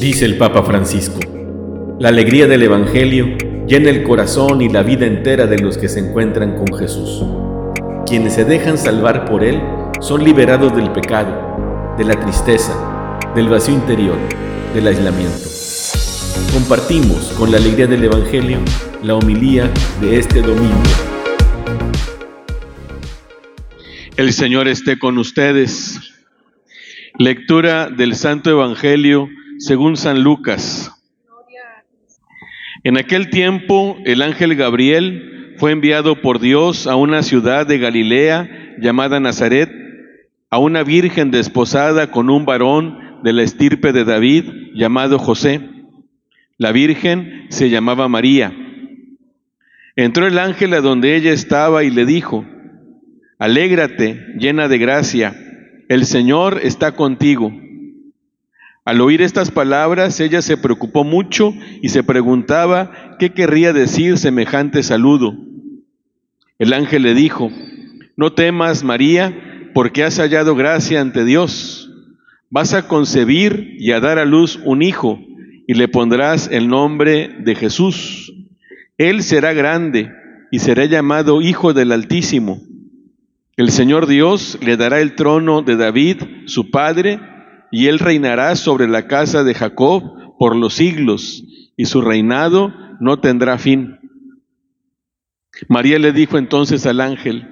Dice el Papa Francisco, la alegría del Evangelio llena el corazón y la vida entera de los que se encuentran con Jesús. Quienes se dejan salvar por Él son liberados del pecado, de la tristeza, del vacío interior, del aislamiento. Compartimos con la alegría del Evangelio la homilía de este domingo. El Señor esté con ustedes. Lectura del Santo Evangelio según San Lucas. En aquel tiempo el ángel Gabriel fue enviado por Dios a una ciudad de Galilea llamada Nazaret, a una virgen desposada con un varón de la estirpe de David llamado José. La virgen se llamaba María. Entró el ángel a donde ella estaba y le dijo, Alégrate, llena de gracia, el Señor está contigo. Al oír estas palabras, ella se preocupó mucho y se preguntaba qué querría decir semejante saludo. El ángel le dijo, no temas, María, porque has hallado gracia ante Dios. Vas a concebir y a dar a luz un hijo, y le pondrás el nombre de Jesús. Él será grande y será llamado Hijo del Altísimo. El Señor Dios le dará el trono de David, su padre, y él reinará sobre la casa de Jacob por los siglos, y su reinado no tendrá fin. María le dijo entonces al ángel,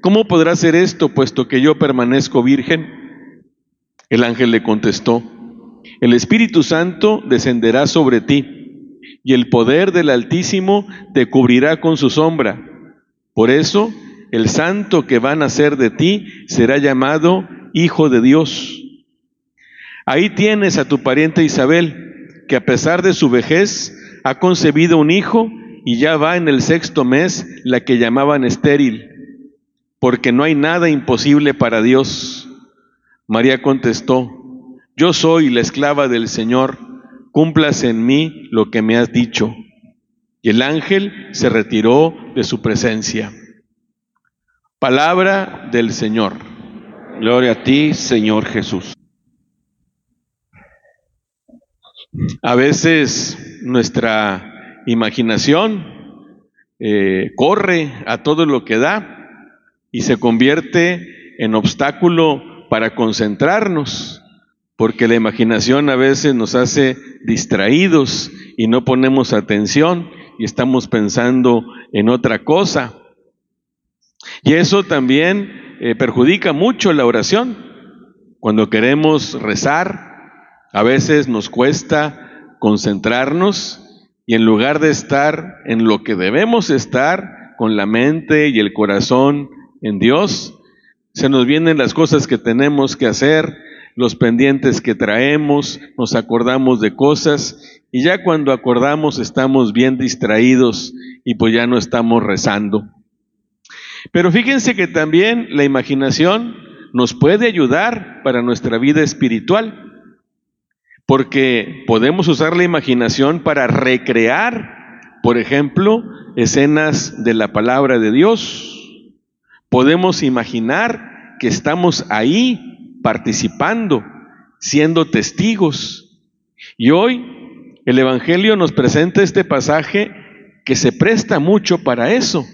¿cómo podrá ser esto puesto que yo permanezco virgen? El ángel le contestó, el Espíritu Santo descenderá sobre ti, y el poder del Altísimo te cubrirá con su sombra. Por eso, el santo que va a nacer de ti será llamado Hijo de Dios. Ahí tienes a tu pariente Isabel, que a pesar de su vejez ha concebido un hijo y ya va en el sexto mes la que llamaban estéril, porque no hay nada imposible para Dios. María contestó, yo soy la esclava del Señor, cumplas en mí lo que me has dicho. Y el ángel se retiró de su presencia. Palabra del Señor. Gloria a ti, Señor Jesús. A veces nuestra imaginación eh, corre a todo lo que da y se convierte en obstáculo para concentrarnos, porque la imaginación a veces nos hace distraídos y no ponemos atención y estamos pensando en otra cosa. Y eso también eh, perjudica mucho la oración. Cuando queremos rezar, a veces nos cuesta concentrarnos y en lugar de estar en lo que debemos estar, con la mente y el corazón en Dios, se nos vienen las cosas que tenemos que hacer, los pendientes que traemos, nos acordamos de cosas y ya cuando acordamos estamos bien distraídos y pues ya no estamos rezando. Pero fíjense que también la imaginación nos puede ayudar para nuestra vida espiritual porque podemos usar la imaginación para recrear, por ejemplo, escenas de la palabra de Dios. Podemos imaginar que estamos ahí participando, siendo testigos. Y hoy el Evangelio nos presenta este pasaje que se presta mucho para eso.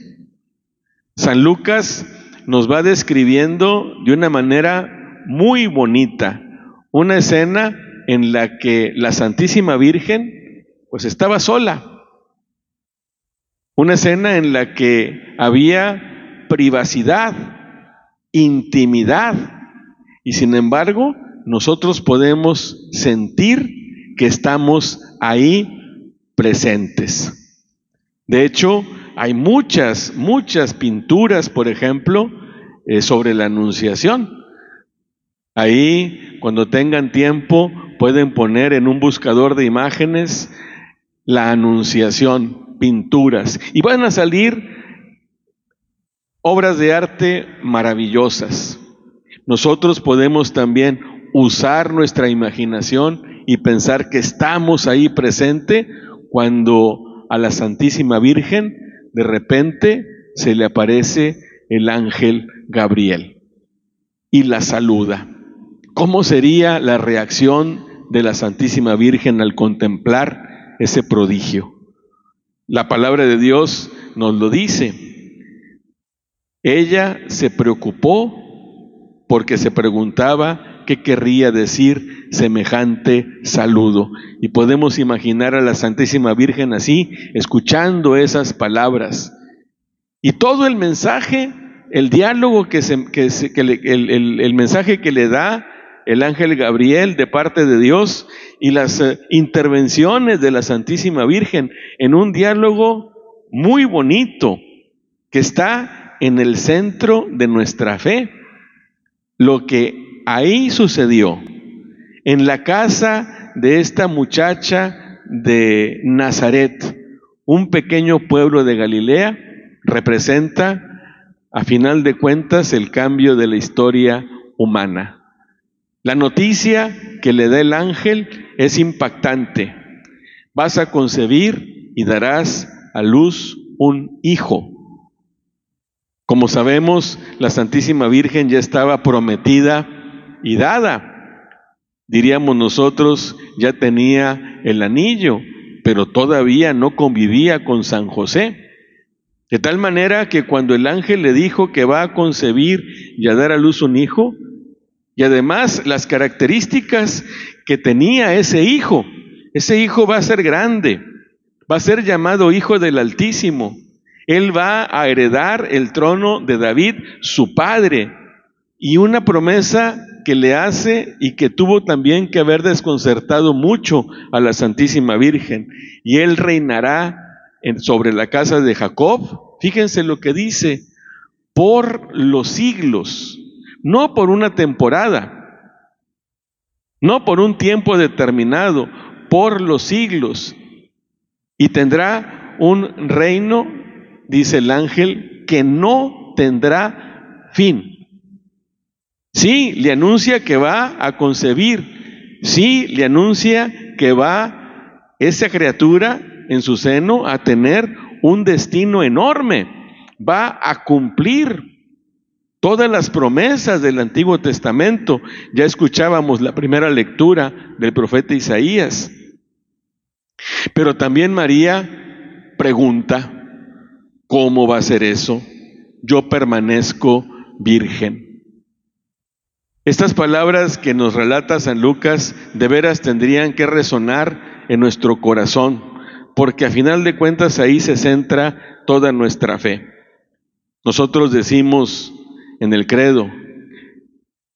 San Lucas nos va describiendo de una manera muy bonita una escena en la que la Santísima Virgen pues estaba sola. Una escena en la que había privacidad, intimidad, y sin embargo nosotros podemos sentir que estamos ahí presentes. De hecho, hay muchas, muchas pinturas, por ejemplo, eh, sobre la Anunciación. Ahí, cuando tengan tiempo, pueden poner en un buscador de imágenes la anunciación, pinturas, y van a salir obras de arte maravillosas. Nosotros podemos también usar nuestra imaginación y pensar que estamos ahí presente cuando a la Santísima Virgen de repente se le aparece el ángel Gabriel y la saluda. ¿Cómo sería la reacción de la Santísima Virgen al contemplar ese prodigio. La palabra de Dios nos lo dice. Ella se preocupó porque se preguntaba qué querría decir semejante saludo. Y podemos imaginar a la Santísima Virgen así, escuchando esas palabras. Y todo el mensaje, el diálogo que, el mensaje que le da el ángel Gabriel de parte de Dios y las eh, intervenciones de la Santísima Virgen en un diálogo muy bonito que está en el centro de nuestra fe. Lo que ahí sucedió en la casa de esta muchacha de Nazaret, un pequeño pueblo de Galilea, representa a final de cuentas el cambio de la historia humana. La noticia que le da el ángel es impactante. Vas a concebir y darás a luz un hijo. Como sabemos, la Santísima Virgen ya estaba prometida y dada. Diríamos nosotros, ya tenía el anillo, pero todavía no convivía con San José. De tal manera que cuando el ángel le dijo que va a concebir y a dar a luz un hijo, y además las características que tenía ese hijo. Ese hijo va a ser grande, va a ser llamado Hijo del Altísimo. Él va a heredar el trono de David, su padre. Y una promesa que le hace y que tuvo también que haber desconcertado mucho a la Santísima Virgen. Y él reinará sobre la casa de Jacob. Fíjense lo que dice, por los siglos no por una temporada, no por un tiempo determinado, por los siglos. Y tendrá un reino, dice el ángel, que no tendrá fin. Sí, le anuncia que va a concebir. Sí, le anuncia que va esa criatura en su seno a tener un destino enorme. Va a cumplir Todas las promesas del Antiguo Testamento, ya escuchábamos la primera lectura del profeta Isaías. Pero también María pregunta, ¿cómo va a ser eso? Yo permanezco virgen. Estas palabras que nos relata San Lucas de veras tendrían que resonar en nuestro corazón, porque a final de cuentas ahí se centra toda nuestra fe. Nosotros decimos, en el credo,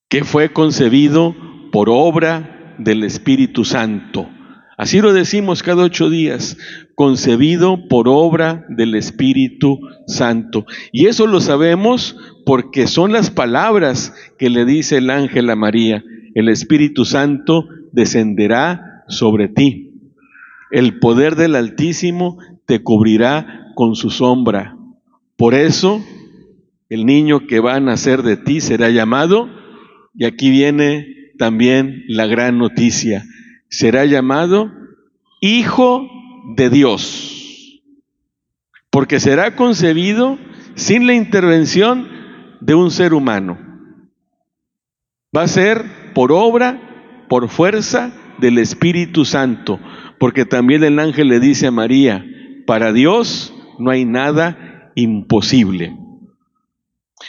que fue concebido por obra del Espíritu Santo. Así lo decimos cada ocho días, concebido por obra del Espíritu Santo. Y eso lo sabemos porque son las palabras que le dice el ángel a María. El Espíritu Santo descenderá sobre ti. El poder del Altísimo te cubrirá con su sombra. Por eso el niño que va a nacer de ti será llamado, y aquí viene también la gran noticia, será llamado Hijo de Dios, porque será concebido sin la intervención de un ser humano. Va a ser por obra, por fuerza del Espíritu Santo, porque también el ángel le dice a María, para Dios no hay nada imposible.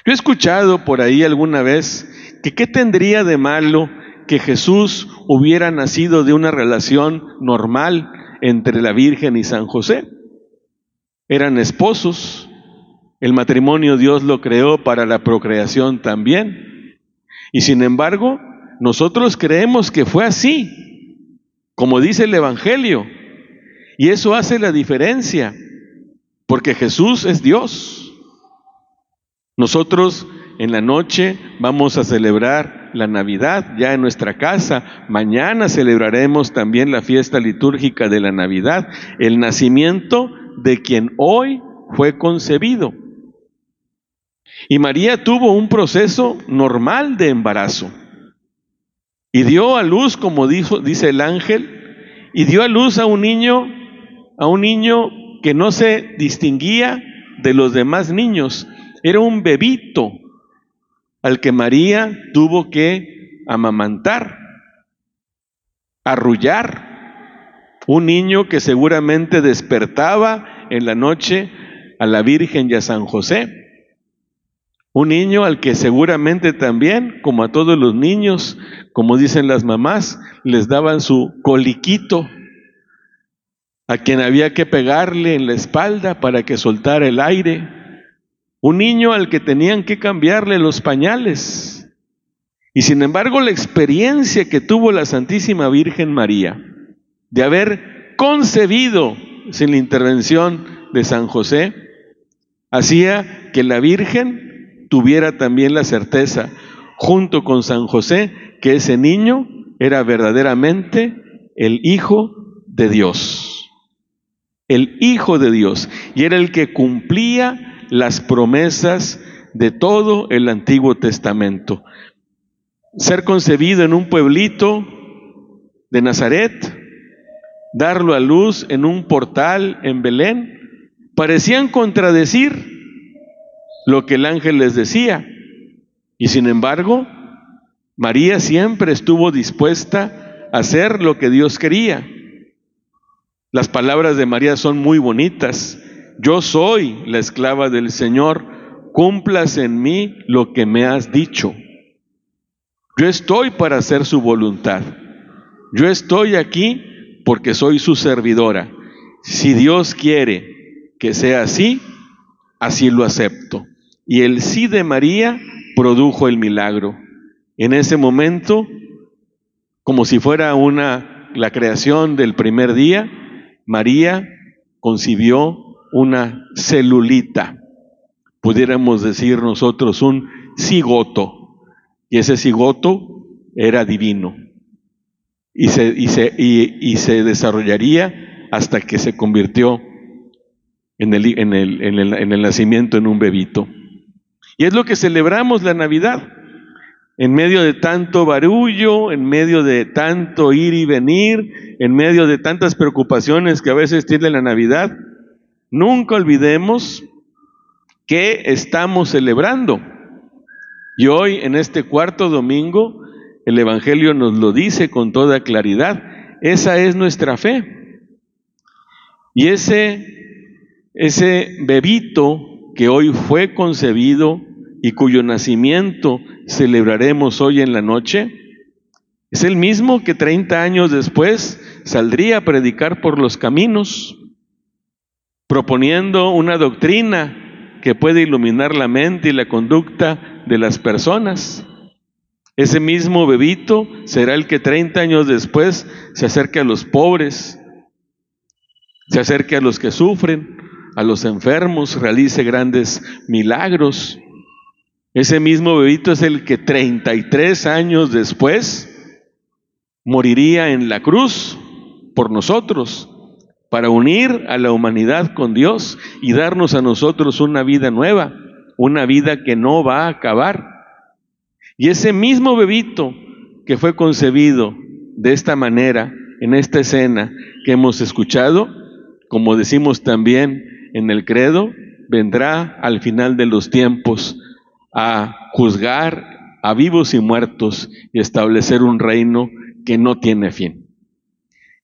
Yo he escuchado por ahí alguna vez que qué tendría de malo que Jesús hubiera nacido de una relación normal entre la Virgen y San José. Eran esposos, el matrimonio Dios lo creó para la procreación también. Y sin embargo, nosotros creemos que fue así, como dice el Evangelio. Y eso hace la diferencia, porque Jesús es Dios. Nosotros en la noche vamos a celebrar la Navidad ya en nuestra casa. Mañana celebraremos también la fiesta litúrgica de la Navidad, el nacimiento de quien hoy fue concebido. Y María tuvo un proceso normal de embarazo. Y dio a luz, como dijo, dice el ángel, y dio a luz a un niño, a un niño que no se distinguía de los demás niños, era un bebito al que María tuvo que amamantar. arrullar. Un niño que seguramente despertaba en la noche a la Virgen y a San José. Un niño al que seguramente también, como a todos los niños, como dicen las mamás, les daban su coliquito, a quien había que pegarle en la espalda para que soltara el aire. Un niño al que tenían que cambiarle los pañales. Y sin embargo, la experiencia que tuvo la Santísima Virgen María de haber concebido sin la intervención de San José, hacía que la Virgen tuviera también la certeza, junto con San José, que ese niño era verdaderamente el Hijo de Dios. El Hijo de Dios. Y era el que cumplía las promesas de todo el Antiguo Testamento. Ser concebido en un pueblito de Nazaret, darlo a luz en un portal en Belén, parecían contradecir lo que el ángel les decía. Y sin embargo, María siempre estuvo dispuesta a hacer lo que Dios quería. Las palabras de María son muy bonitas. Yo soy la esclava del Señor, cumplas en mí lo que me has dicho. Yo estoy para hacer su voluntad. Yo estoy aquí porque soy su servidora. Si Dios quiere que sea así, así lo acepto. Y el sí de María produjo el milagro. En ese momento, como si fuera una la creación del primer día, María concibió una celulita, pudiéramos decir nosotros un cigoto, y ese cigoto era divino, y se, y se, y se desarrollaría hasta que se convirtió en el, en, el, en, el, en el nacimiento en un bebito. Y es lo que celebramos la Navidad. En medio de tanto barullo, en medio de tanto ir y venir, en medio de tantas preocupaciones que a veces tiene la Navidad, nunca olvidemos que estamos celebrando. Y hoy, en este cuarto domingo, el Evangelio nos lo dice con toda claridad. Esa es nuestra fe. Y ese ese bebito que hoy fue concebido y cuyo nacimiento celebraremos hoy en la noche, es el mismo que 30 años después saldría a predicar por los caminos, proponiendo una doctrina que puede iluminar la mente y la conducta de las personas. Ese mismo bebito será el que 30 años después se acerque a los pobres, se acerque a los que sufren, a los enfermos, realice grandes milagros. Ese mismo bebito es el que 33 años después moriría en la cruz por nosotros, para unir a la humanidad con Dios y darnos a nosotros una vida nueva, una vida que no va a acabar. Y ese mismo bebito que fue concebido de esta manera, en esta escena que hemos escuchado, como decimos también en el credo, vendrá al final de los tiempos a juzgar a vivos y muertos y establecer un reino que no tiene fin.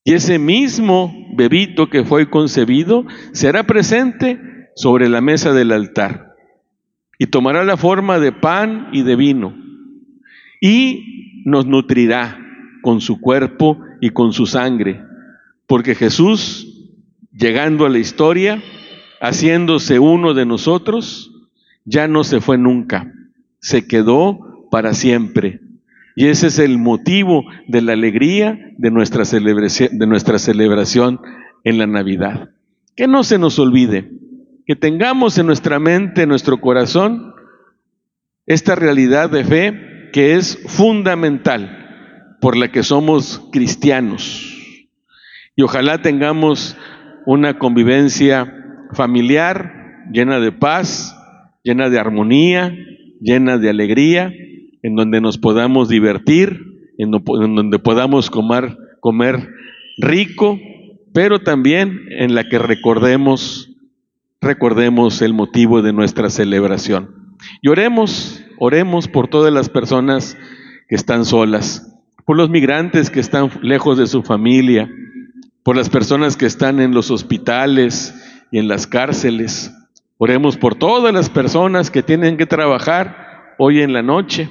Y ese mismo bebito que fue concebido será presente sobre la mesa del altar y tomará la forma de pan y de vino y nos nutrirá con su cuerpo y con su sangre, porque Jesús, llegando a la historia, haciéndose uno de nosotros, ya no se fue nunca, se quedó para siempre. Y ese es el motivo de la alegría de nuestra celebración, de nuestra celebración en la Navidad. Que no se nos olvide, que tengamos en nuestra mente, en nuestro corazón, esta realidad de fe que es fundamental por la que somos cristianos. Y ojalá tengamos una convivencia familiar, llena de paz, llena de armonía, llena de alegría, en donde nos podamos divertir, en, donde podamos comer, rico, pero también en la que recordemos, recordemos el motivo de nuestra celebración. Y oremos, oremos por todas las personas que están solas, por los migrantes que están lejos de su familia, por las personas que están en los hospitales y en las cárceles. Oremos por todas las personas que tienen que trabajar hoy en la noche.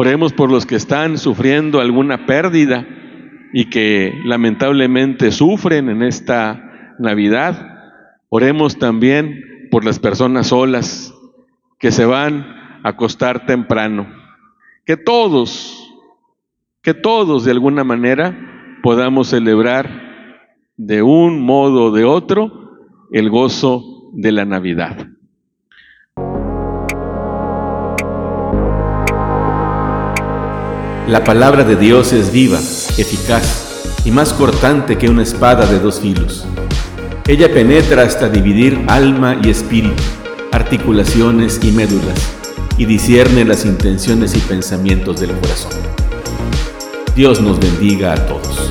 Oremos por los que están sufriendo alguna pérdida y que lamentablemente sufren en esta Navidad. Oremos también por las personas solas que se van a acostar temprano. Que todos, que todos de alguna manera podamos celebrar de un modo o de otro el gozo de la Navidad. La palabra de Dios es viva, eficaz y más cortante que una espada de dos filos. Ella penetra hasta dividir alma y espíritu, articulaciones y médulas, y discierne las intenciones y pensamientos del corazón. Dios nos bendiga a todos.